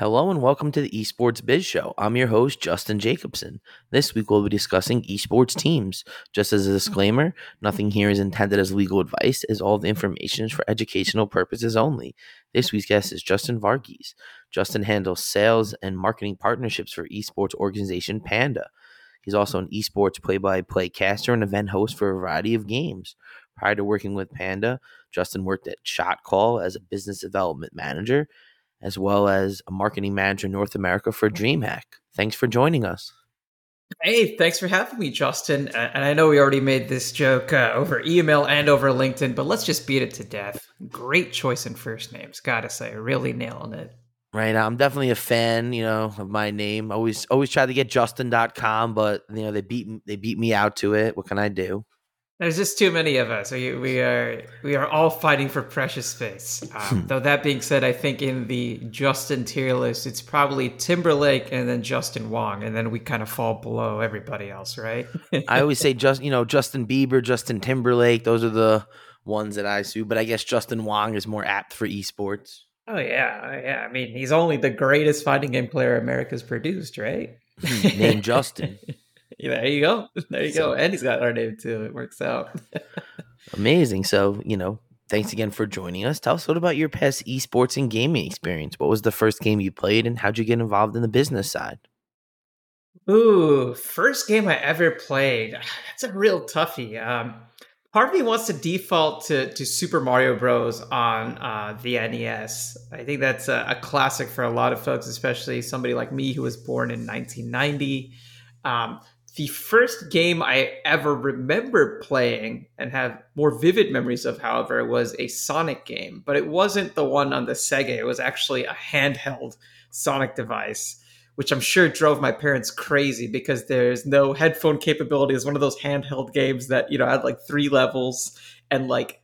Hello and welcome to the Esports Biz Show. I'm your host, Justin Jacobson. This week we'll be discussing esports teams. Just as a disclaimer, nothing here is intended as legal advice, as all the information is for educational purposes only. This week's guest is Justin Varghese. Justin handles sales and marketing partnerships for esports organization Panda. He's also an esports play by play caster and event host for a variety of games. Prior to working with Panda, Justin worked at ShotCall as a business development manager as well as a marketing manager in North America for DreamHack. Thanks for joining us. Hey, thanks for having me, Justin. And I know we already made this joke uh, over email and over LinkedIn, but let's just beat it to death. Great choice in first names, gotta say, really nailing it. Right, I'm definitely a fan, you know, of my name. Always, always try to get Justin.com, but you know they beat they beat me out to it. What can I do? There's just too many of us. We, we are we are all fighting for precious space. Um, hmm. though that being said, I think in the Justin tier list, it's probably Timberlake and then Justin Wong, and then we kind of fall below everybody else, right? I always say just you know Justin Bieber, Justin Timberlake. Those are the ones that I sue, but I guess Justin Wong is more apt for esports. Oh yeah, yeah. I mean, he's only the greatest fighting game player America's produced, right? Hmm, Named Justin. there you go. There you so, go. And he's got our name too. It works out. amazing. So, you know, thanks again for joining us. Tell us what about your past esports and gaming experience. What was the first game you played and how'd you get involved in the business side? Ooh, first game I ever played. That's a real toughie. Um, part of me wants to default to, to Super Mario Bros. on uh, the NES. I think that's a, a, classic for a lot of folks, especially somebody like me who was born in 1990. Um, the first game I ever remember playing and have more vivid memories of, however, was a Sonic game, but it wasn't the one on the Sega. It was actually a handheld Sonic device, which I'm sure drove my parents crazy because there's no headphone capability. It's one of those handheld games that, you know, had like three levels and like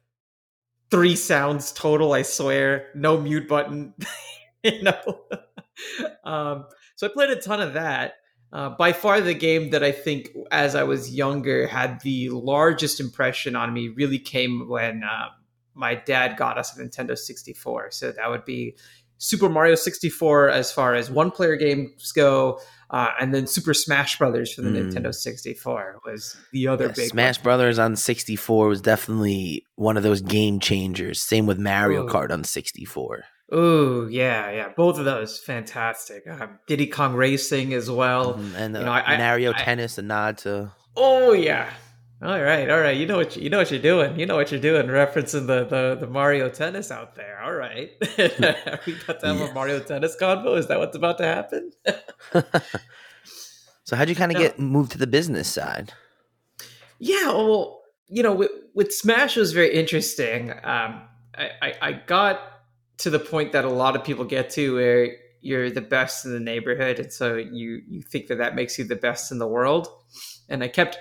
three sounds total, I swear. No mute button, you know. um, so I played a ton of that uh, by far, the game that I think, as I was younger, had the largest impression on me really came when uh, my dad got us a Nintendo 64. So that would be Super Mario 64 as far as one player games go. Uh, and then Super Smash Brothers for the mm. Nintendo 64 was the other yeah, big Smash one. Brothers on 64 was definitely one of those game changers. Same with Mario Kart on 64. Oh yeah, yeah, both of those fantastic. Um, Diddy Kong Racing as well, mm-hmm. and uh, you know, I, Mario I, Tennis, a nod to. Oh yeah, all right, all right. You know what you, you, know what you're doing. You know what you're doing. Referencing the the, the Mario Tennis out there. All right, are we about to have yeah. a Mario Tennis convo? Is that what's about to happen? so how'd you kind of no. get moved to the business side? Yeah, well, you know, with, with Smash was very interesting. Um, I, I, I got to the point that a lot of people get to where you're the best in the neighborhood and so you you think that that makes you the best in the world. And i kept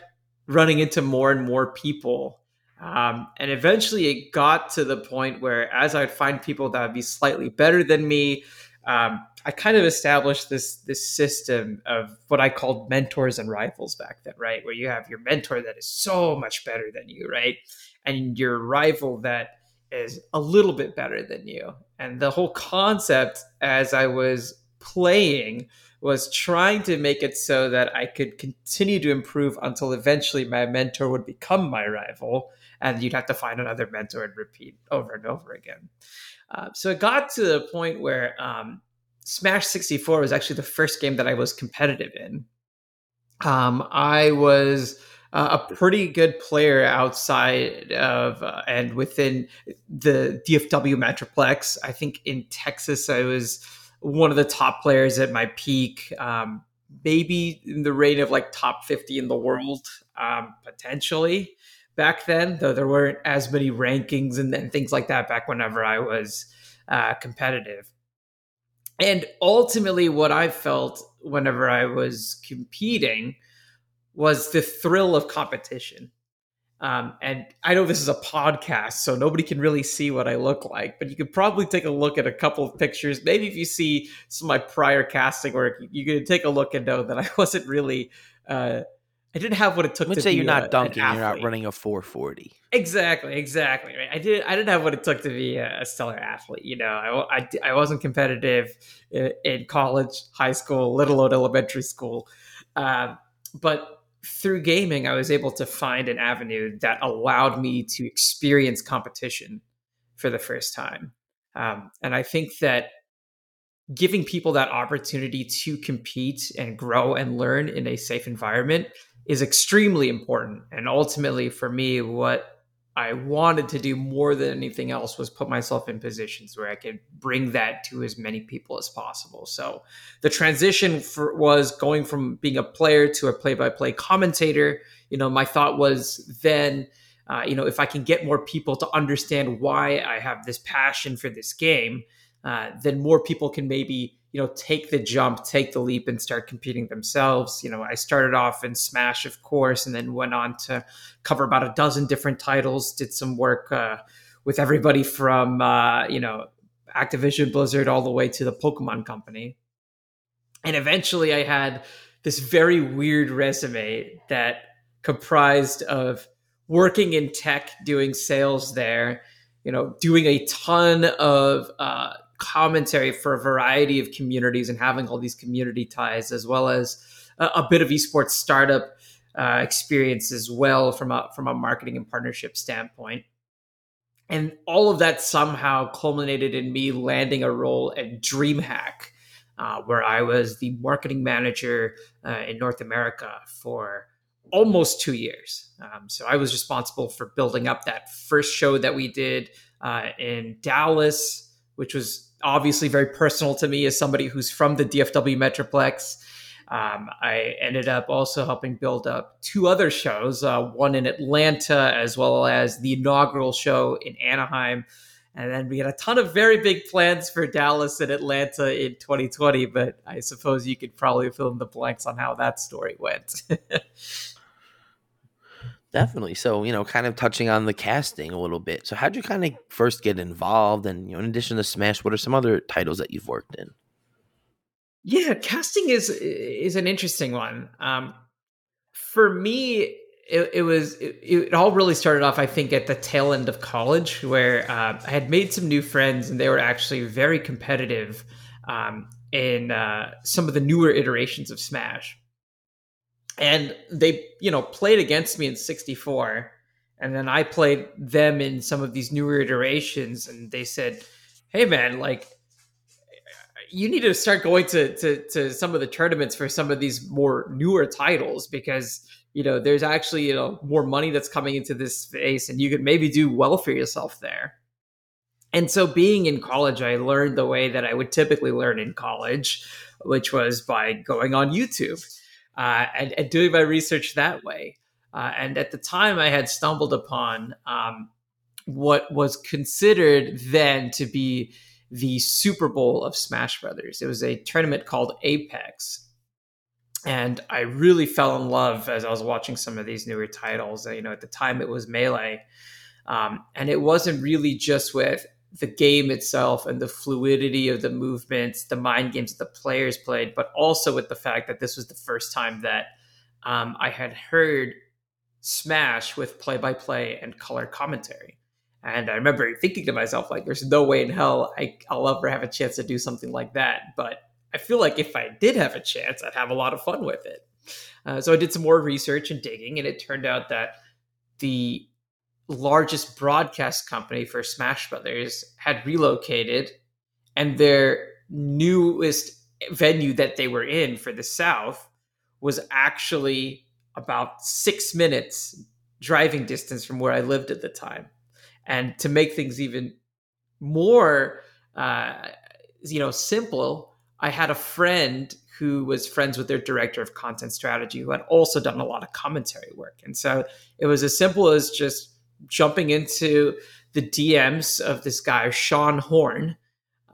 running into more and more people um, and eventually it got to the point where as i'd find people that would be slightly better than me um, i kind of established this this system of what i called mentors and rivals back then right? Where you have your mentor that is so much better than you right? And your rival that is a little bit better than you. And the whole concept as I was playing was trying to make it so that I could continue to improve until eventually my mentor would become my rival, and you'd have to find another mentor and repeat over and over again. Uh, so it got to the point where um, Smash 64 was actually the first game that I was competitive in. Um, I was a pretty good player outside of uh, and within the DFW Metroplex. I think in Texas, I was one of the top players at my peak. Um, maybe in the reign of like top 50 in the world, um, potentially back then, though there weren't as many rankings and, and things like that back whenever I was uh, competitive. And ultimately, what I felt whenever I was competing was the thrill of competition. Um, and I know this is a podcast, so nobody can really see what I look like, but you could probably take a look at a couple of pictures. Maybe if you see some of my prior casting work, you could take a look and know that I wasn't really. Uh, I didn't have what it took. Let's to say you're not a, dunking, you're not running a 440. Exactly, exactly. Right. I did. I didn't have what it took to be a, stellar athlete. You know, I, I, I wasn't competitive in, in, college, high school, little old elementary school, um, but through gaming, I was able to find an avenue that allowed me to experience competition for the first time. Um, and I think that giving people that opportunity to compete and grow and learn in a safe environment is extremely important. And ultimately, for me, what I wanted to do more than anything else was put myself in positions where I could bring that to as many people as possible. So the transition for, was going from being a player to a play-by-play commentator. You know, my thought was then, uh, you know, if I can get more people to understand why I have this passion for this game, uh, then more people can maybe you know take the jump take the leap and start competing themselves. You know i started off in smash of course and then went on to cover about a dozen different titles did some work uh, with everybody from uh, you know activision blizzard all the way to the pokemon company. And eventually i had this very weird resume that comprised of working in tech doing sales there you know doing a ton of uh, commentary for a variety of communities and having all these community ties, as well as a, a bit of esports startup uh, experience as well from a from a marketing and partnership standpoint. And all of that somehow culminated in me landing a role at DreamHack, uh, where I was the marketing manager uh, in North America for almost two years. Um, so I was responsible for building up that first show that we did uh, in Dallas, which was obviously very personal to me as somebody who's from the DFW Metroplex. Um, I ended up also helping build up two other shows, uh, one in Atlanta as well as the inaugural show in Anaheim. And then we had a ton of very big plans for Dallas and Atlanta in 2020, but I suppose you could probably fill in the blanks on how that story went. Definitely. So, you know, kind of touching on the casting a little bit. So, how'd you kind of first get involved? And, you know, in addition to Smash, what are some other titles that you've worked in? Yeah, casting is is an interesting one. Um, for me, it, it was it, it, all really started off, I think, at the tail end of college, where uh, I had made some new friends, and they were actually very competitive um, in uh, some of the newer iterations of Smash and they you know played against me in 64 and then i played them in some of these newer iterations and they said hey man like you need to start going to, to to some of the tournaments for some of these more newer titles because you know there's actually you know more money that's coming into this space and you could maybe do well for yourself there. And so being in college i learned the way that i would typically learn in college which was by going on youtube uh, and, and, doing my research that way. Uh, and at the time, I had stumbled upon um, what was considered then to be the Super Bowl of Smash Brothers. It was a tournament called Apex. And I really fell in love as I was watching some of these newer titles. You know, at the time it was Melee. Um, and it wasn't really just with the game itself and the fluidity of the movements, the mind games that the players played, but also with the fact that this was the first time that um, I had heard Smash with play by play and color commentary. And I remember thinking to myself, like, there's no way in hell I, will ever have a chance to do something like that. But I feel like if I did have a chance, I'd have a lot of fun with it. Uh, so I did some more research and digging, and it turned out that the largest broadcast company for Smash Brothers had relocated, and their newest venue that they were in for the South was actually about six minutes driving distance from where I lived at the time. And to make things even more, uh, you know, simple, I had a friend who was friends with their director of content strategy who had also done a lot of commentary work. And so it was as simple as just jumping into the DMs of this guy, Sean Horn.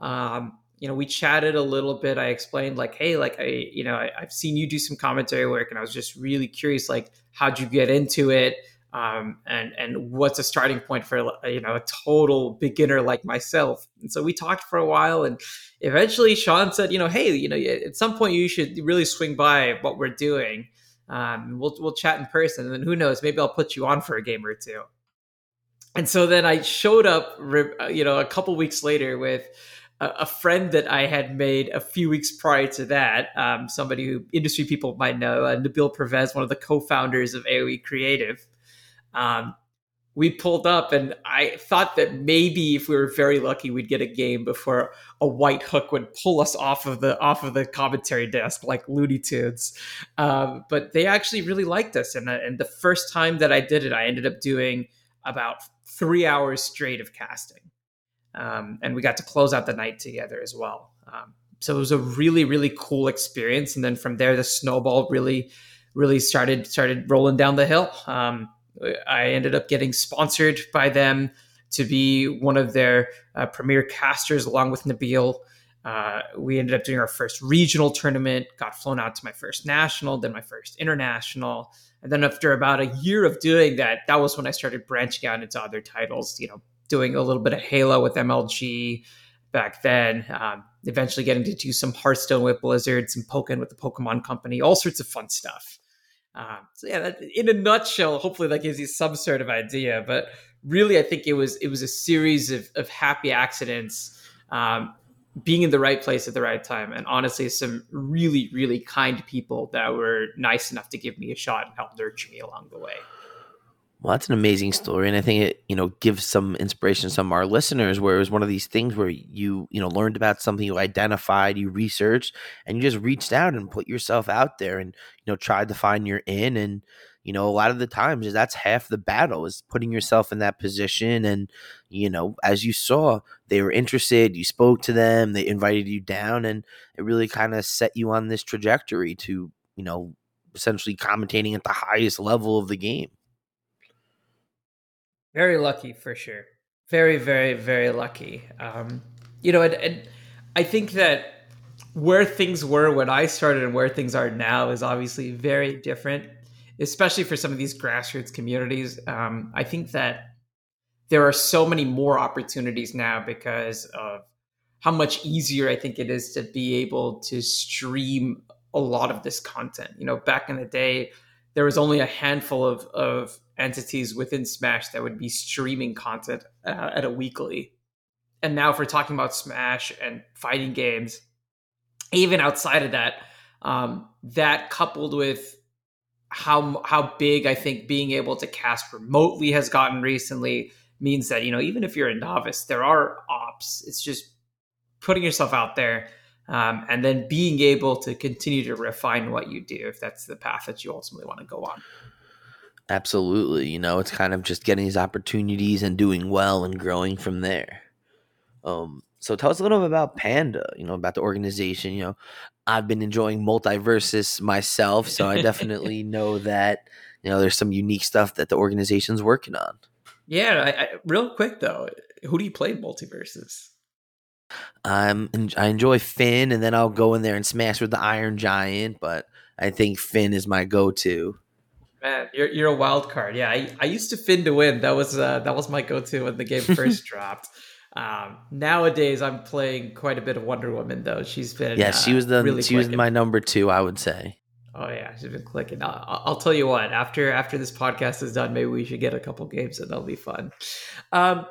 Um, you know, we chatted a little bit. I explained like, hey, like I, you know, I, have seen you do some commentary work, and I was just really curious, like, how'd you get into it? Um, and and what's a starting point for you know a total beginner like myself? And so we talked for a while, and eventually Sean said, you know, hey, you know, at some point you should really swing by what we're doing. Um, we'll we'll chat in person, and then who knows, maybe I'll put you on for a game or two. And so then I showed up, you know, a couple weeks later with a, friend that I had made a few weeks prior to that, um, somebody who industry people might know, uh, Nabil Pervez, one of the co-founders of AOE Creative. Um, we pulled up, and I thought that maybe if we were very lucky, we'd get a game before a white hook would pull us off of the off of the commentary desk like Looney Tunes. Um, but they actually really liked us, and uh, and the first time that I did it, I ended up doing about three hours straight of casting um, and we got to close out the night together as well. Um, so it was a really really cool experience, and then from there the snowball really really started started rolling down the hill. Um, I ended up getting sponsored by them to be one of their uh, premier casters along with Nabil. Uh, we ended up doing our first regional tournament, got flown out to my first national, then my first international. And then after about a year of doing that, that was when I started branching out into other titles, you know, doing a little bit of Halo with MLG back then. Um, eventually getting to do some Hearthstone with Blizzard, some Pokemon with the Pokemon Company, all sorts of fun stuff. Um, so yeah, that, in a nutshell, hopefully that gives you some sort of idea. But really, I think it was it was a series of, of happy accidents, um, being in the right place at the right time, and honestly, some really really kind people that were nice enough to give me a shot and help nurture me along the way. Well, that's an amazing story, and I think it you know gives some inspiration to some of our listeners. Where it was one of these things where you you know learned about something, you identified, you researched, and you just reached out and put yourself out there, and you know tried to find your in. And you know a lot of the times that's half the battle is putting yourself in that position. And you know as you saw, they were interested. You spoke to them, they invited you down, and it really kind of set you on this trajectory to you know essentially commentating at the highest level of the game. Very lucky for sure. Very, very, very lucky. Um, you know, and, and I think that where things were when I started and where things are now is obviously very different, especially for some of these grassroots communities. Um, I think that there are so many more opportunities now because of how much easier I think it is to be able to stream a lot of this content. You know, back in the day, there was only a handful of, of entities within Smash that would be streaming content uh, at a weekly. And now, if we're talking about Smash and fighting games, even outside of that, um, that coupled with how how big I think being able to cast remotely has gotten recently means that you know even if you're a novice, there are ops. It's just putting yourself out there um, and then being able to continue to refine what you do if that's the path that you ultimately want to go on. Absolutely. You know, it's kind of just getting these opportunities and doing well and growing from there. Um, so tell us a little bit about Panda, you know, about the organization. You know, I've been enjoying MultiVersus myself, so I definitely know that, you know, there's some unique stuff that the organization's working on. Yeah, I, I, real quick though, who do you play MultiVersus? Um, I enjoy Finn, and then I'll go in there and smash with the Iron Giant. But I think Finn is my go-to. Man, you're you're a wild card. Yeah, I, I used to Finn to win. That was uh, that was my go-to when the game first dropped. Um, nowadays, I'm playing quite a bit of Wonder Woman though. She's been yeah, she was the uh, really she clicking. was my number two. I would say. Oh yeah, she's been clicking. I'll, I'll, tell you what. After after this podcast is done, maybe we should get a couple games and that'll be fun. Um,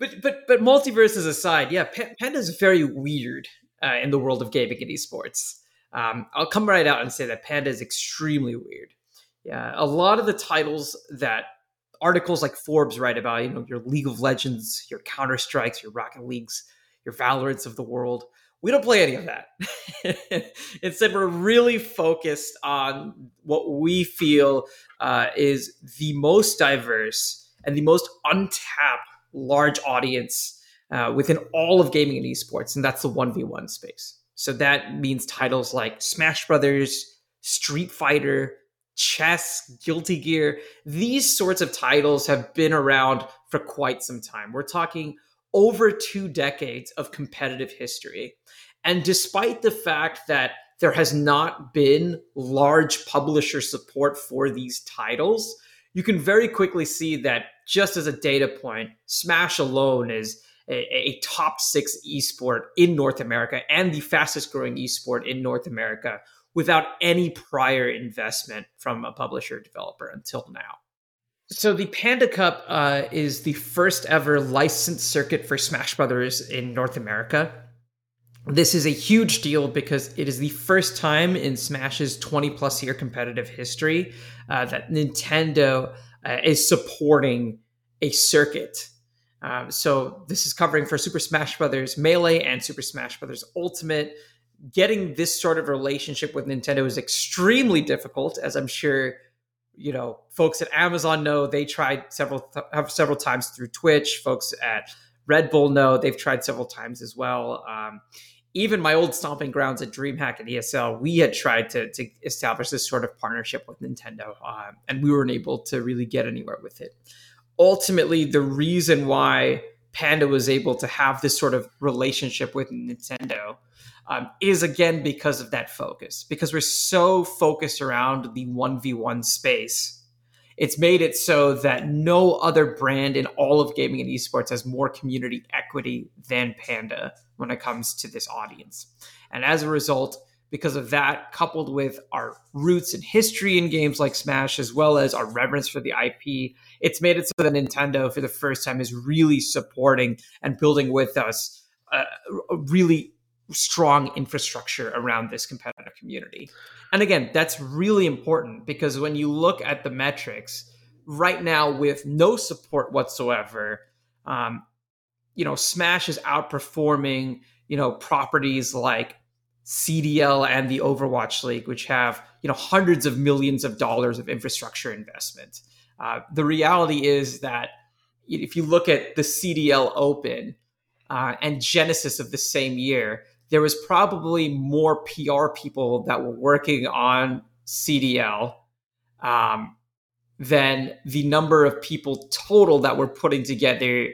but but but MultiVersus aside, yeah, P- Panda's very weird. uh, in the world of gaming and esports. Um, I'll come right out and say that Panda is extremely weird. Yeah, a lot of the titles that articles like Forbes write about, you know, your League of Legends, your Counter Strikes, your Rocket Leagues, your Valorants of the world. We don't play any of that. Instead, we're really focused on what we feel uh, is the most diverse and the most untapped large audience uh, within all of gaming and esports, and that's the 1v1 space. So that means titles like Smash Brothers, Street Fighter, chess, Guilty Gear, these sorts of titles have been around for quite some time. We're talking over two decades of competitive history. And despite the fact that there has not been large publisher support for these titles, you can very quickly see that just as a data point, Smash alone is a, a, top six esport in North America and the fastest growing esport in North America without any prior investment from a publisher developer until now. So the Panda Cup uh, is the first ever licensed circuit for Smash Brothers in North America. This is a huge deal because it is the first time in Smash's 20 plus year competitive history uh, that Nintendo uh, is supporting a circuit. Um, so this is covering for Super Smash Brothers Melee and Super Smash Brothers Ultimate getting this sort of relationship with Nintendo is extremely difficult, as I'm sure you know folks at Amazon know. They tried several th- have several times through Twitch. Folks at Red Bull know they've tried several times as well. Um, even my old stomping grounds at DreamHack and ESL, we had tried to, to establish this sort of partnership with Nintendo, um, and we weren't able to really get anywhere with it. Ultimately, the reason why Panda was able to have this sort of relationship with Nintendo um, is again because of that focus. Because we're so focused around the 1v1 space, it's made it so that no other brand in all of gaming and esports has more community equity than Panda when it comes to this audience. And as a result, because of that, coupled with our roots and history in games like Smash, as well as our reverence for the IP, it's made it so that Nintendo, for the first time, is really supporting and building with us a really strong infrastructure around this competitive community. And again, that's really important because when you look at the metrics right now with no support whatsoever, um, you know, Smash is outperforming, you know, properties like CDL and the Overwatch League, which have, you know, hundreds of millions of dollars of infrastructure investment. Uh, the reality is that if you look at the CDL Open uh, and Genesis of the same year, there was probably more PR people that were working on CDL um, than the number of people total that were putting together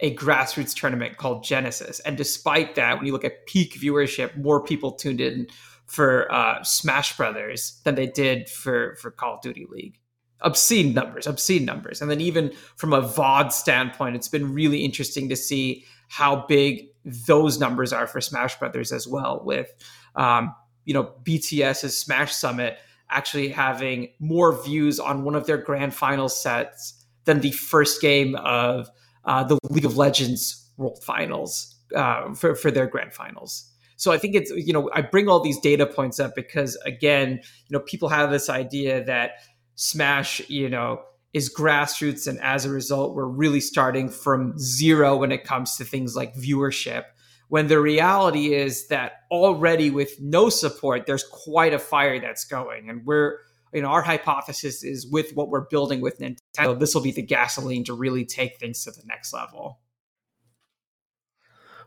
a grassroots tournament called Genesis. And despite that, when you look at peak viewership, more people tuned in for uh, Smash Brothers than they did for for Call of Duty League. Obscene numbers, obscene numbers. And then even from a VOD standpoint, it's been really interesting to see how big those numbers are for Smash Brothers as well. With um, you know BTS's Smash Summit actually having more views on one of their grand final sets than the first game of uh, the League of Legends World Finals uh, for for their grand finals. So I think it's you know I bring all these data points up because again you know people have this idea that Smash you know is grassroots. And as a result, we're really starting from zero when it comes to things like viewership. When the reality is that already with no support, there's quite a fire that's going. And we're, you know, our hypothesis is with what we're building with Nintendo, this will be the gasoline to really take things to the next level.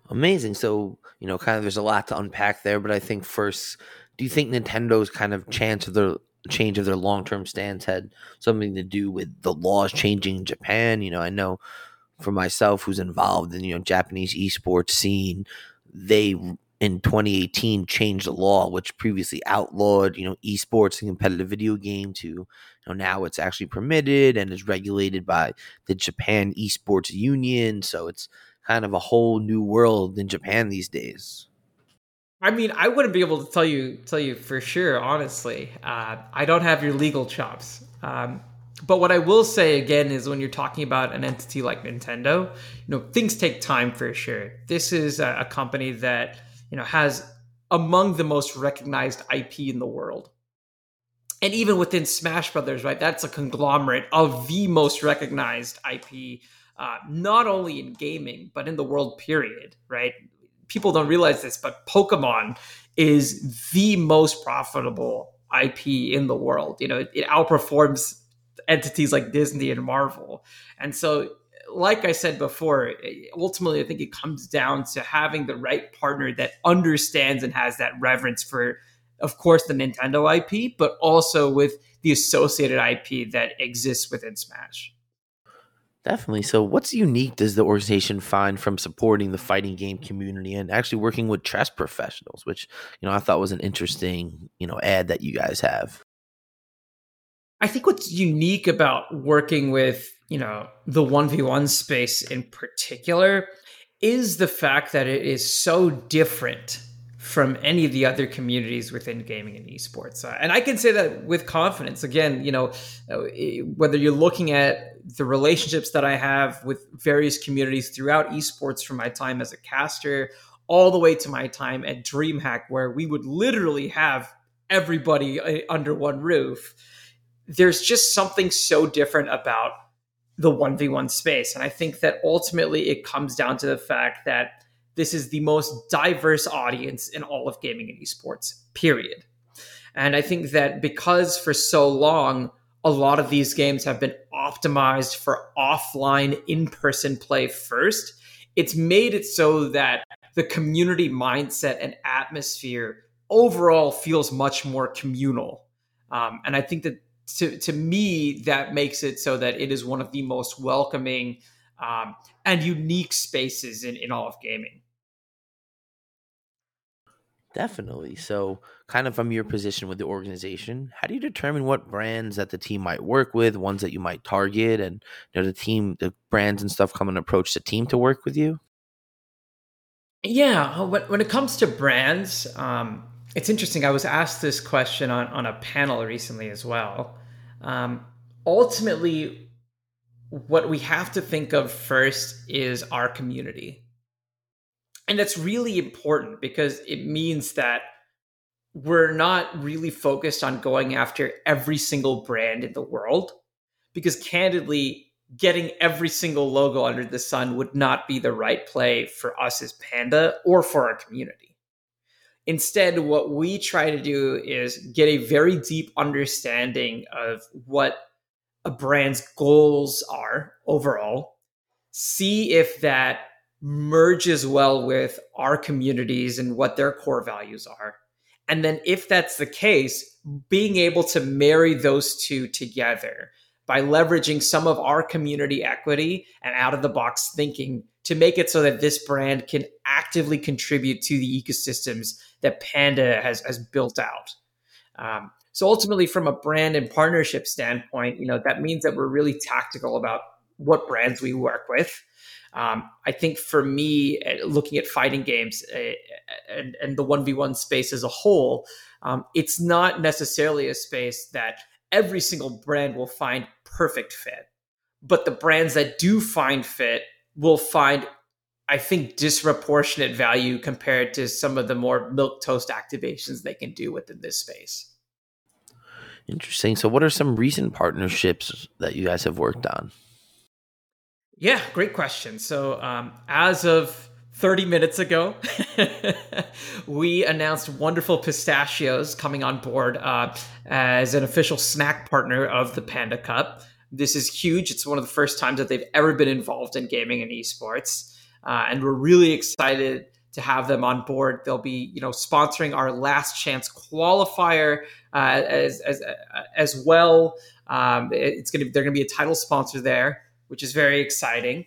Amazing. So, you know, kind of there's a lot to unpack there, but I think first, do you think Nintendo's kind of chance of the change of their long term stance had something to do with the laws changing in Japan. You know, I know for myself, who's involved in you know Japanese esports scene, they in 2018 changed the law which previously outlawed you know esports and competitive video game to you know now it's actually permitted and is regulated by the Japan Esports Union so it's kind of a whole new world in Japan these days I mean, I wouldn't be able to tell you tell you for sure. Honestly, uh, I don't have your legal chops. Um, but what I will say again is when you're talking about an entity like Nintendo, you know, things take time for sure. This is a, a company that you know, has among the most recognized IP in the world. And even within Smash Brothers, right, that's a conglomerate of the most recognized IP, uh, not only in gaming, but in the world, period, right? People don't realize this, but Pokemon is the most profitable IP in the world. You know, it, it outperforms entities like Disney and Marvel. And so like I said before, ultimately, I think it comes down to having the right partner that understands and has that reverence for, of course, the Nintendo IP, but also with the associated IP that exists within Smash. Definitely. So, what's unique does the organization find from supporting the fighting game community and actually working with chess professionals, which you know I thought was an interesting you know ad that you guys have. I think what's unique about working with you know, the 1v1 space in particular is the fact that it is so different from any of the other communities within gaming and esports. Uh, and I can say that with confidence. Again, you know, uh, whether you're looking at the relationships that I have with various communities throughout esports from my time as a caster all the way to my time at DreamHack, where we would literally have everybody uh, under one roof. There's just something so different about the 1v1 space. And I think that ultimately it comes down to the fact that this is the most diverse audience in all of gaming and esports, period. And I think that because for so long, a lot of these games have been optimized for offline in person play first, it's made it so that the community mindset and atmosphere overall feels much more communal. Um, and I think that to to me that makes it so that it is one of the most welcoming um, and unique spaces in, in all of gaming. Definitely. So, kind of from your position with the organization, how do you determine what brands that the team might work with, ones that you might target, and you know the team, the brands and stuff come and approach the team to work with you? Yeah, when it comes to brands, um, it's interesting. I was asked this question on, on a panel recently as well. Um, ultimately, what we have to think of first is our community. And that's really important because it means that we're not really focused on going after every single brand in the world. Because candidly, getting every single logo under the sun would not be the right play for us as Panda or for our community. Instead, what we try to do is get a very deep understanding of what a brand's goals are overall, see if that merges well with our communities and what their core values are. And then, if that's the case, being able to marry those two together by leveraging some of our community equity and out of the box thinking to make it so that this brand can actively contribute to the ecosystems that Panda has, has built out. Um, so ultimately, from a brand and partnership standpoint, you know that means that we're really tactical about what brands we work with. Um, I think for me, uh, looking at fighting games uh, and, and the one v one space as a whole, um, it's not necessarily a space that every single brand will find perfect fit, but the brands that do find fit will find I think disproportionate value compared to some of the more milk toast activations they can do within this space. Interesting. So, what are some recent partnerships that you guys have worked on? Yeah, great question. So, um, as of 30 minutes ago, we announced Wonderful Pistachios coming on board uh, as an official snack partner of the Panda Cup. This is huge. It's one of the first times that they've ever been involved in gaming and esports. Uh, and we're really excited to have them on board. They'll be, you know, sponsoring our last chance qualifier uh, as, as, as well. Um, it's to, they're going to be a title sponsor there, which is very exciting.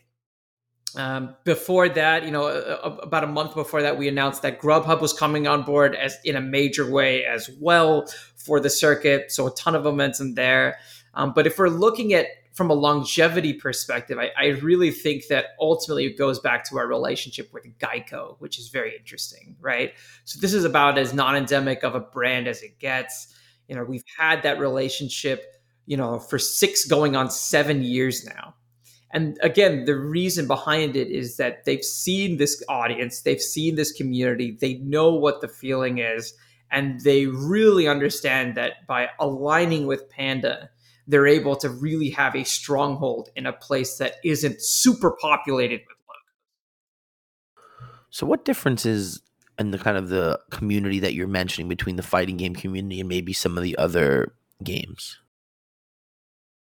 Um, before that, you know, about a month before that, we announced that Grubhub was coming on board as in a major way as well for the circuit. So a ton of momentum there. Um, but if we're looking at from a longevity perspective, I, I, really think that ultimately it goes back to our relationship with Geico, which is very interesting, right? So this is about as non-endemic of a brand as it gets. You know, we've had that relationship, you know, for six going on seven years now. And again, the reason behind it is that they've seen this audience, they've seen this community, they know what the feeling is, and they really understand that by aligning with Panda, they're able to really have a stronghold in a place that isn't super populated with logos. So, what difference is in the kind of the community that you're mentioning between the fighting game community and maybe some of the other games?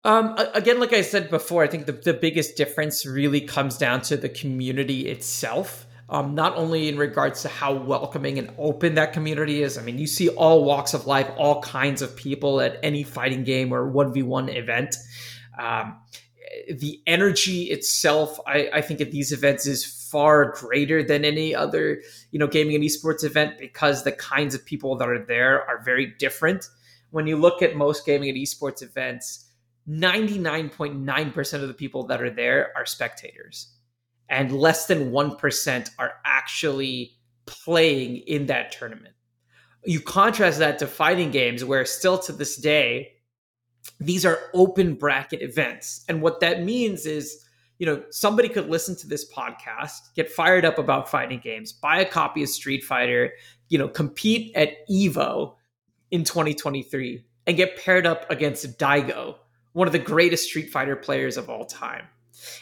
Um, again, like I said before, I think the, the biggest difference really comes down to the community itself. Um, not only in regards to how welcoming and open that community is. I mean, you see all walks of life, all kinds of people at any fighting game or 1v1 event. Um, the energy itself, I, I think, at these events is far greater than any other, you know, gaming and esports event because the kinds of people that are there are very different. When you look at most gaming and esports events, 99.9% of the people that are there are spectators and less than 1% are actually playing in that tournament. You contrast that to fighting games where still to this day these are open bracket events. And what that means is, you know, somebody could listen to this podcast, get fired up about fighting games, buy a copy of Street Fighter, you know, compete at Evo in 2023 and get paired up against Daigo, one of the greatest Street Fighter players of all time.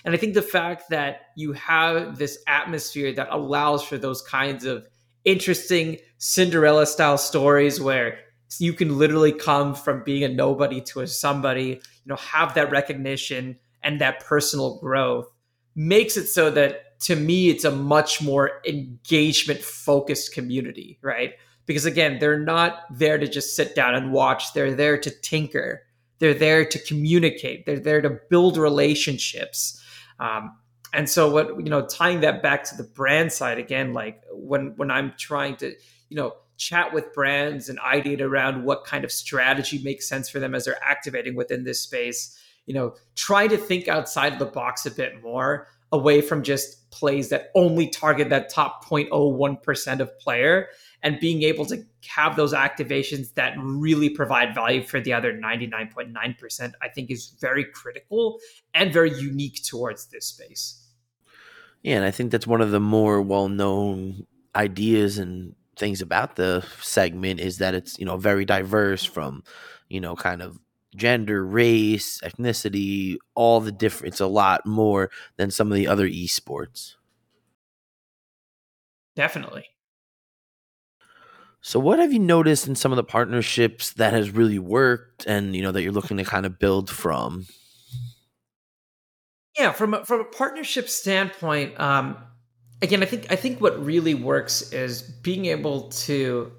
And I think the fact that you have this atmosphere that allows for those kinds of interesting Cinderella style stories where you can literally come from being a nobody to a somebody, you know, have that recognition and that personal growth makes it so that to me it's a much more engagement focused community, right? Because again, they're not there to just sit down and watch, they're there to tinker they're there to communicate. They're there to build relationships. Um, and so what you know, tying that back to the brand side again, like when when I'm trying to you know chat with brands and ideate around what kind of strategy makes sense for them as they're activating within this space you know try to think outside of the box a bit more away from just plays that only target that top 0.01% of player and being able to have those activations that really provide value for the other 99.9% i think is very critical and very unique towards this space. Yeah and i think that's one of the more well-known ideas and things about the segment is that it's you know very diverse from you know kind of gender race ethnicity all the different it's a lot more than some of the other esports. Definitely so what have you noticed in some of the partnerships that has really worked and you know that you're looking to kind of build from? Yeah, from a, from a partnership standpoint, um, again, I think I think what really works is being able to,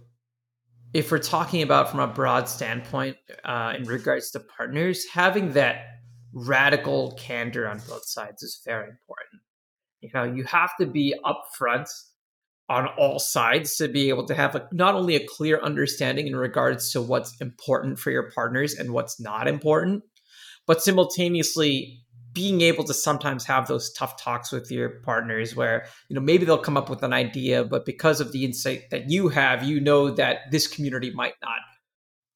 if we're talking about from a broad standpoint uh, in regards to partners, having that radical candor on both sides is very important. You know, you have to be upfront on all sides to be able to have a, not only a clear understanding in regards to what's important for your partners and what's not important, but simultaneously being able to sometimes have those tough talks with your partners where you know maybe they'll come up with an idea but because of the insight that you have you know that this community might not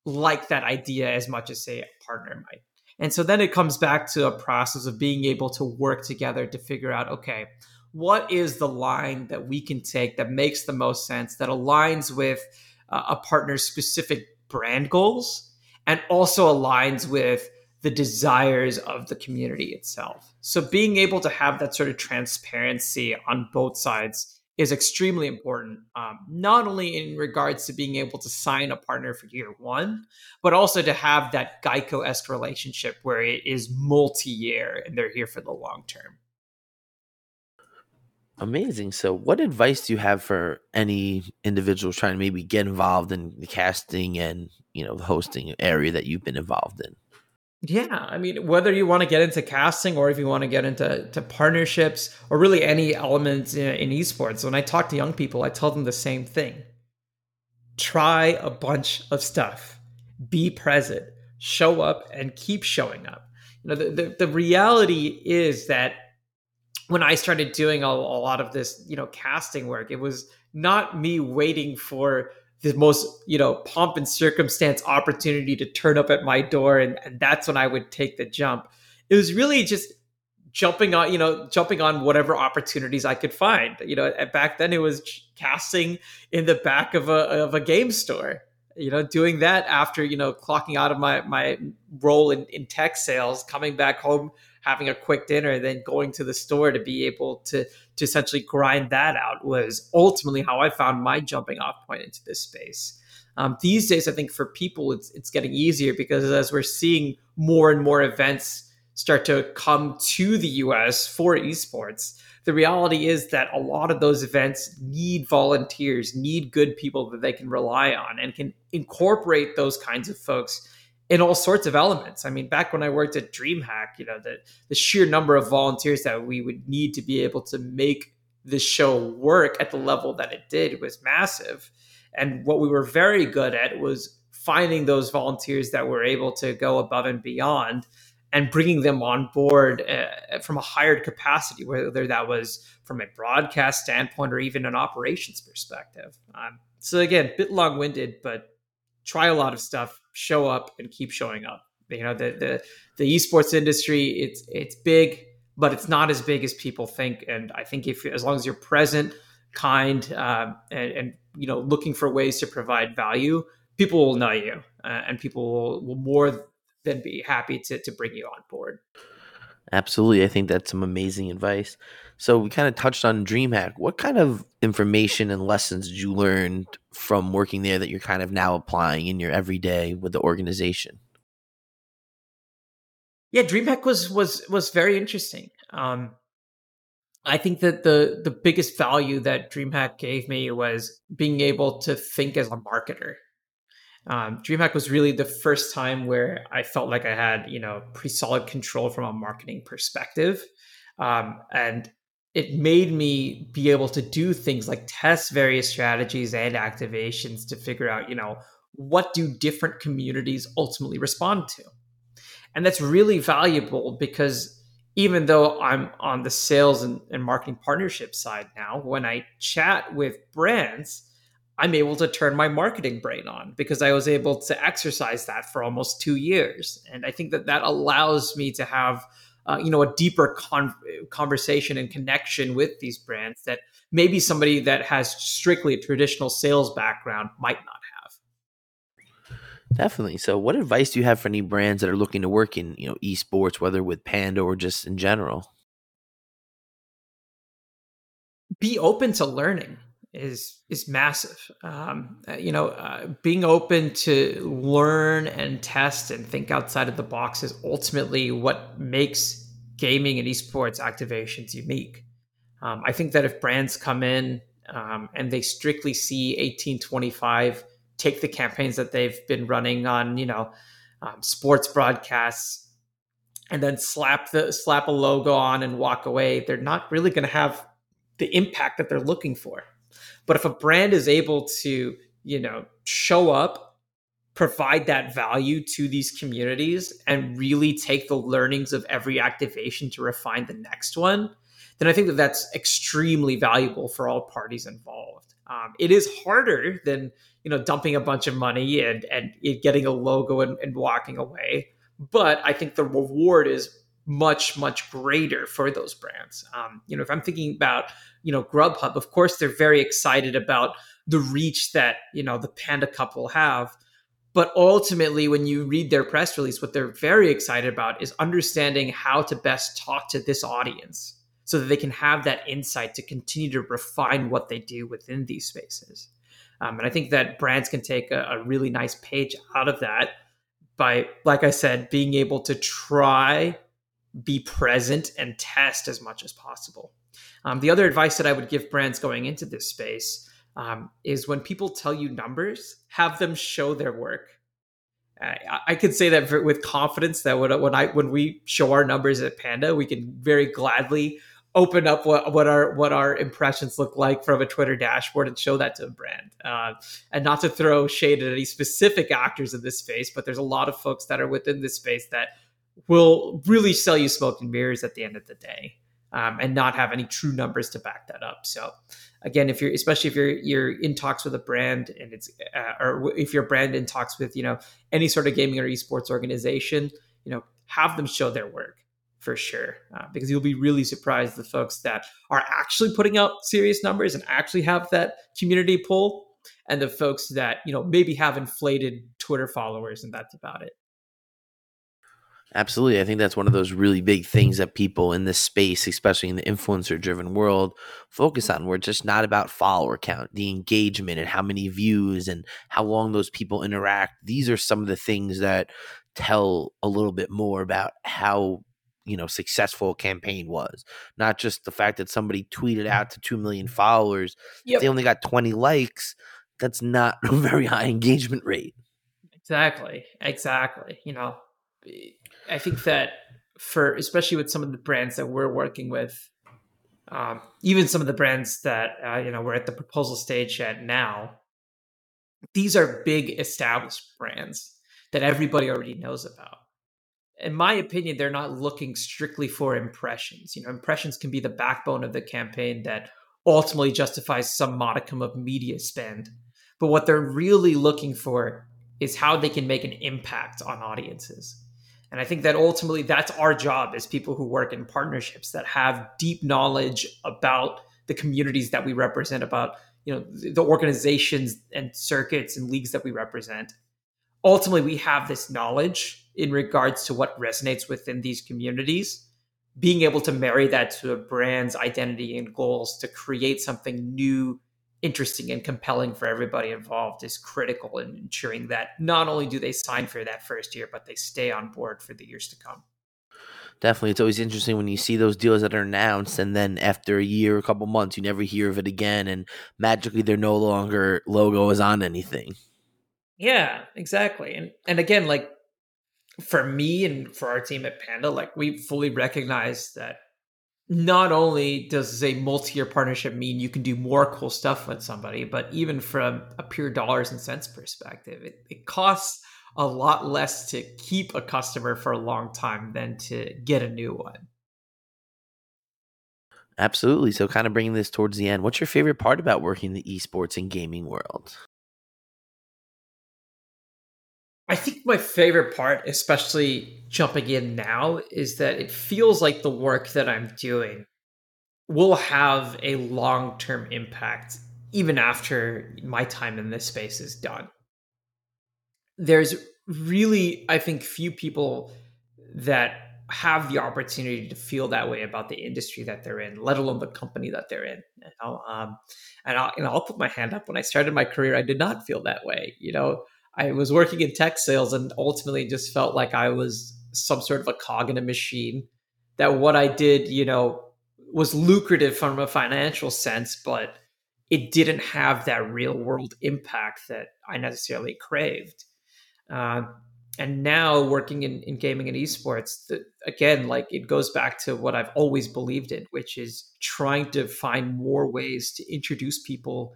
like that idea as much as say a partner might. And so then it comes back to a process of being able to work together to figure out okay what is the line that we can take that makes the most sense, that aligns with uh, a partner's specific brand goals and also aligns with the desires of the community itself. So being able to have that sort of transparency on both sides is extremely important, um, not only in regards to being able to sign a partner for year one, but also to have that Geico esque relationship where it is multi year and they're here for the long term. Amazing. So, what advice do you have for any individuals trying to maybe get involved in the casting and you know the hosting area that you've been involved in? Yeah, I mean, whether you want to get into casting or if you want to get into to partnerships or really any elements in, in esports, when I talk to young people, I tell them the same thing: try a bunch of stuff, be present, show up, and keep showing up. You know, the, the, the reality is that when I started doing a, a lot of this, you know, casting work, it was not me waiting for the most you know pomp and circumstance opportunity to turn up at my door and, and that's when i would take the jump. It was really just jumping on you know jumping on whatever opportunities i could find you know back then it was casting in the back of a of a game store you know doing that after you know clocking out of my my role in, in tech sales coming back home having a quick dinner and then going to the store to be able to to essentially grind that out was ultimately how i found my jumping off point into this space. Um, these days i think for people it's it's getting easier because as we're seeing more and more events start to come to the US for esports, the reality is that a lot of those events need volunteers, need good people that they can rely on and can incorporate those kinds of folks in all sorts of elements. I mean, back when I worked at DreamHack, you know, the, the sheer number of volunteers that we would need to be able to make the show work at the level that it did was massive. And what we were very good at was finding those volunteers that were able to go above and beyond and bringing them on board uh, from a hired capacity, whether that was from a broadcast standpoint or even an operations perspective. Um, so again, a bit long winded, but try a lot of stuff, show up, and keep showing up. You know, the the the esports industry it's it's big, but it's not as big as people think. And I think if as long as you're present, kind, uh, and, and you know looking for ways to provide value, people will know you, uh, and people will, will more than be happy to to bring you on board. Absolutely. I think that's some amazing advice. So we kind of touched on DreamHack. What kind of information and lessons did you learn from working there that you're kind of now applying in your everyday with the organization? Yeah, DreamHack was was was very interesting. Um, I think that the the biggest value that DreamHack gave me was being able to think as a marketer um, DreamHack was really the first time where I felt like I had, you know, pretty solid control from a marketing perspective. Um, and it made me be able to do things like test various strategies and activations to figure out, you know, what do different communities ultimately respond to? And that's really valuable because even though I'm on the sales and, and marketing partnership side now, when I chat with brands, I'm able to turn my marketing brain on because I was able to exercise that for almost two years. And I think that that allows me to have, uh, you know, a deeper con- conversation and connection with these brands that maybe somebody that has strictly a traditional sales background might not have. Definitely. So, what advice do you have for any brands that are looking to work in, you know, esports, whether with Panda or just in general? Be open to learning is is massive. Um, uh, you know, uh, being open to learn and test and think outside of the box is ultimately what makes gaming and esports activations unique. Um, I think that if brands come in um, and they strictly see 1825, take the campaigns that they've been running on, you know, um, sports broadcasts, and then slap the slap a logo on and walk away, they're not really going to have the impact that they're looking for. But if a brand is able to, you know, show up, provide that value to these communities, and really take the learnings of every activation to refine the next one, then I think that that's extremely valuable for all parties involved. Um, it is harder than you know dumping a bunch of money and and getting a logo and, and walking away, but I think the reward is much much greater for those brands. Um, you know, if I'm thinking about you know Grubhub, of course they're very excited about the reach that you know the Panda Cup will have. But ultimately, when you read their press release, what they're very excited about is understanding how to best talk to this audience so that they can have that insight to continue to refine what they do within these spaces. Um, and I think that brands can take a, a really nice page out of that by, like I said, being able to try be present and test as much as possible. Um, the other advice that I would give brands going into this space um, is when people tell you numbers, have them show their work. I, I could say that with confidence that when, when I when we show our numbers at Panda, we can very gladly open up what, what our what our impressions look like from a Twitter dashboard and show that to a brand. Uh, and not to throw shade at any specific actors in this space, but there's a lot of folks that are within this space that will really sell you smoke and mirrors at the end of the day. Um, and not have any true numbers to back that up. So, again, if you're especially if you're you're in talks with a brand and it's uh, or if your brand in talks with you know any sort of gaming or esports organization, you know have them show their work, for sure, uh, because you'll be really surprised the folks that are actually putting out serious numbers and actually have that community pull, and the folks that you know maybe have inflated Twitter followers and that's about it. Absolutely. I think that's one of those really big things that people in this space, especially in the influencer driven world, focus on, We're just not about follower count, the engagement and how many views and how long those people interact. These are some of the things that tell a little bit more about how you know successful a campaign was not just the fact that somebody tweeted out to 2 million followers yep. they only got 20 likes that's not a very high engagement rate exactly exactly you know eh, I think that for especially with some of the brands that we're working with, um, even some of the brands that uh, you know we're at the proposal stage at now, these are big established brands that everybody already knows about. In my opinion, they're not looking strictly for impressions. You know, impressions can be the backbone of the campaign that ultimately justifies some modicum of media spend. But what they're really looking for is how they can make an impact on audiences. And I think that ultimately that's our job as people who work in partnerships that have deep knowledge about the communities that we represent, about you know the organizations and circuits and leagues that we represent. Ultimately, we have this knowledge in regards to what resonates within these communities. Being able to marry that to a brand's identity and goals to create something new interesting and compelling for everybody involved is critical in ensuring that not only do they sign for that first year, but they stay on board for the years to come. Definitely. It's always interesting when you see those deals that are announced and then after a year, a couple months, you never hear of it again and magically they're no longer logo is on anything. Yeah, exactly. And and again, like for me and for our team at Panda, like we fully recognize that not only does a multi-year partnership mean you can do more cool stuff with somebody, but even from a pure dollars and cents perspective, it, it costs a lot less to keep a customer for a long time than to get a new one. Absolutely. So, kind of bringing this towards the end, what's your favorite part about working in the esports and gaming world? I think my favorite part, especially jumping in now, is that it feels like the work that I'm doing will have a long term impact even after my time in this space is done. There's really, I think, few people that have the opportunity to feel that way about the industry that they're in, let alone the company that they're in. You know? um, and I'll, know, I'll put my hand up. When I started my career, I did not feel that way. You know, I was working in tech sales and ultimately just felt like I was some sort of a cog in a machine. That what I did, you know, was lucrative from a financial sense, but it didn't have that real world impact that I necessarily craved. Uh, and now working in, in gaming and esports, the, again, like it goes back to what I've always believed in, which is trying to find more ways to introduce people,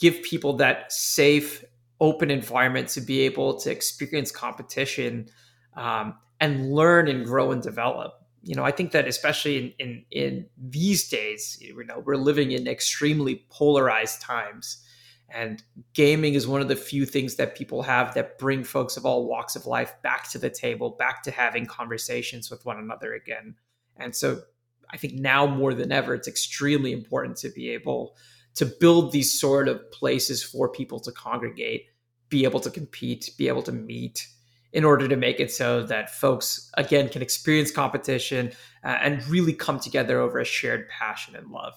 give people that safe open environment to be able to experience competition um, and learn and grow and develop. You know, I think that especially in, in, in these days, you know, we're living in extremely polarized times. And gaming is one of the few things that people have that bring folks of all walks of life back to the table, back to having conversations with one another again. And so I think now more than ever, it's extremely important to be able to build these sort of places for people to congregate, be able to compete, be able to meet in order to make it so that folks again can experience competition uh, and really come together over a shared passion and love.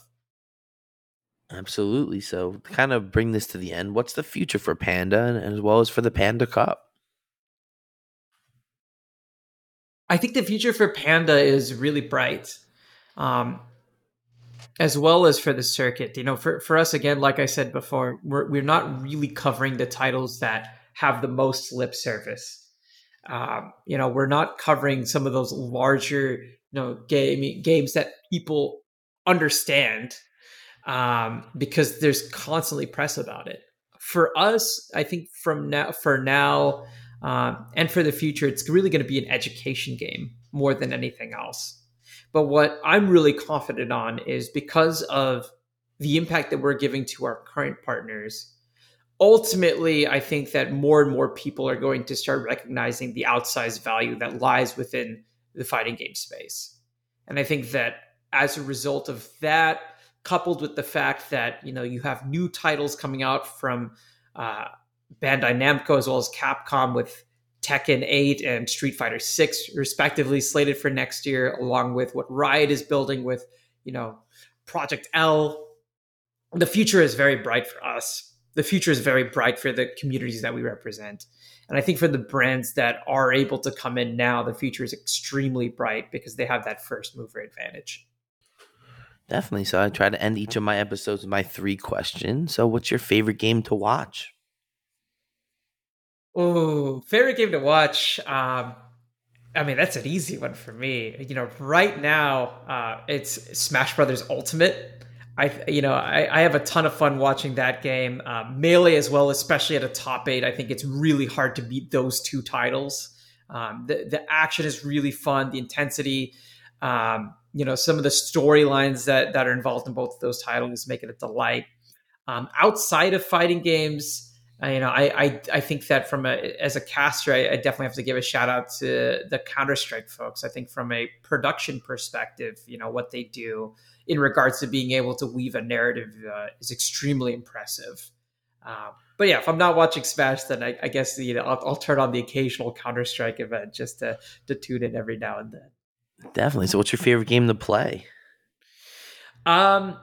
Absolutely. So, kind of bring this to the end. What's the future for Panda and as well as for the Panda Cup? I think the future for Panda is really bright. Um, as well as for the circuit. You know, for, for us, again, like I said before, we're, we're not really covering the titles that have the most lip service. Um, you know, we're not covering some of those larger, you know, game, games that people understand um, because there's constantly press about it. For us, I think from now, for now, um, and for the future, it's really going to be an education game more than anything else. But what I'm really confident on is because of the impact that we're giving to our current partners. Ultimately, I think that more and more people are going to start recognizing the outsized value that lies within the fighting game space. And I think that as a result of that, coupled with the fact that you know you have new titles coming out from uh, Bandai Namco as well as Capcom with Tekken 8 and Street Fighter 6 respectively slated for next year along with what Riot is building with you know Project L the future is very bright for us the future is very bright for the communities that we represent and I think for the brands that are able to come in now the future is extremely bright because they have that first mover advantage Definitely. So I try to end each of my episodes with my three questions. So, what's your favorite game to watch? Oh, favorite game to watch. Um, I mean, that's an easy one for me. You know, right now, uh, it's Smash Brothers Ultimate. I, you know, I, I have a ton of fun watching that game. Uh, Melee as well, especially at a top eight. I think it's really hard to beat those two titles. Um, the the action is really fun. The intensity, um, you know, some of the storylines that that are involved in both of those titles make it a delight. Um, outside of fighting games, you know, I, I, I think that from a as a caster, I, I, definitely have to give a shout out to the Counter Strike folks. I think from a production perspective, you know, what they do in regards to being able to weave a narrative uh, is extremely impressive. Uh, but yeah, if I'm not watching Smash, then I, I guess you know I'll, I'll, turn on the occasional Counter Strike event just to to tune in every now and then. Definitely. So, what's your favorite game to play? Um,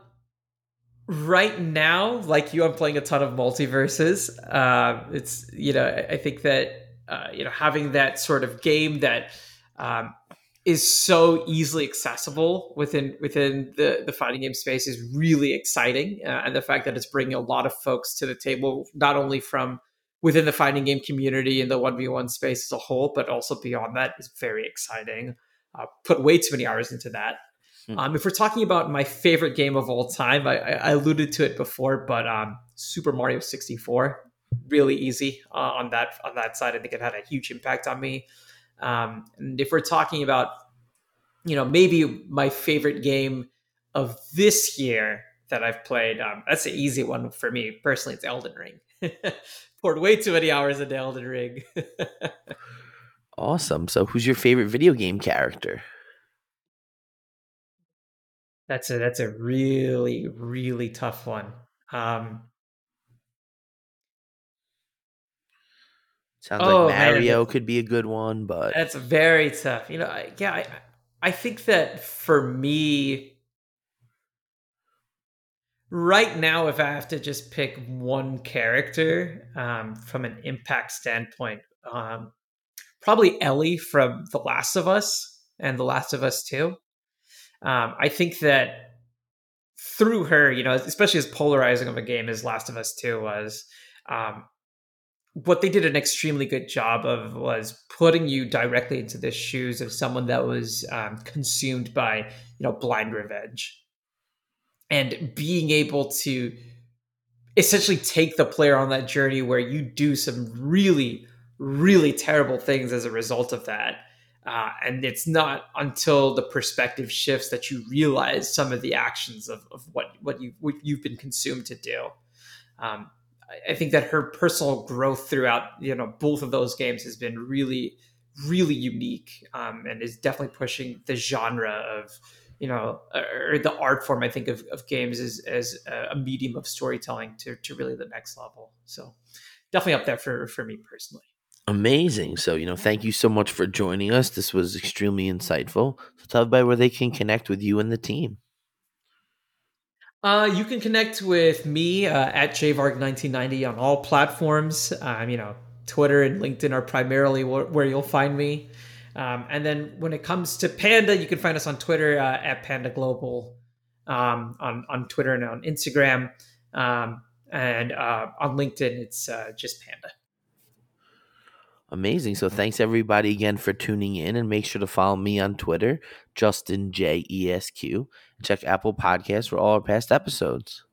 right now, like you, I'm playing a ton of MultiVersus. Uh, it's you know, I think that uh, you know having that sort of game that um, is so easily accessible within within the the fighting game space is really exciting, uh, and the fact that it's bringing a lot of folks to the table, not only from within the fighting game community and the one v one space as a whole, but also beyond that is very exciting. Uh, put way too many hours into that. Hmm. Um, if we're talking about my favorite game of all time, I, I alluded to it before, but um, Super Mario 64, really easy uh, on that on that side. I think it had a huge impact on me. Um, and if we're talking about, you know, maybe my favorite game of this year that I've played, um, that's an easy one for me personally. It's Elden Ring. Poured way too many hours into Elden Ring. awesome. So, who's your favorite video game character? That's a that's a really really tough one. Um, Sounds oh, like Mario man, could be a good one, but that's very tough. You know, I, yeah, I I think that for me, right now, if I have to just pick one character um, from an impact standpoint, um, probably Ellie from The Last of Us and The Last of Us Two. Um, I think that through her, you know, especially as polarizing of a game as Last of Us 2 was, um, what they did an extremely good job of was putting you directly into the shoes of someone that was um, consumed by, you know, blind revenge. And being able to essentially take the player on that journey where you do some really, really terrible things as a result of that uh, and it's not until the perspective shifts that you realize some of the actions of, of what what you what you've been consumed to do. Um, I, I think that her personal growth throughout you know both of those games has been really really unique um, and is definitely pushing the genre of you know or the art form I think of, of games as as a medium of storytelling to to really the next level. So definitely up there for for me personally. Amazing. So, you know, thank you so much for joining us. This was extremely insightful. So, tell everybody where they can connect with you and the team. Uh, you can connect with me uh, at jvarg1990 on all platforms. Um, you know, Twitter and LinkedIn are primarily wh- where you'll find me. Um, and then when it comes to Panda, you can find us on Twitter uh, at Panda Global, um, on on Twitter and on Instagram, um, and uh, on LinkedIn, it's uh, just Panda. Amazing. So thanks everybody again for tuning in and make sure to follow me on Twitter, Justin J E S Q. Check Apple Podcasts for all our past episodes.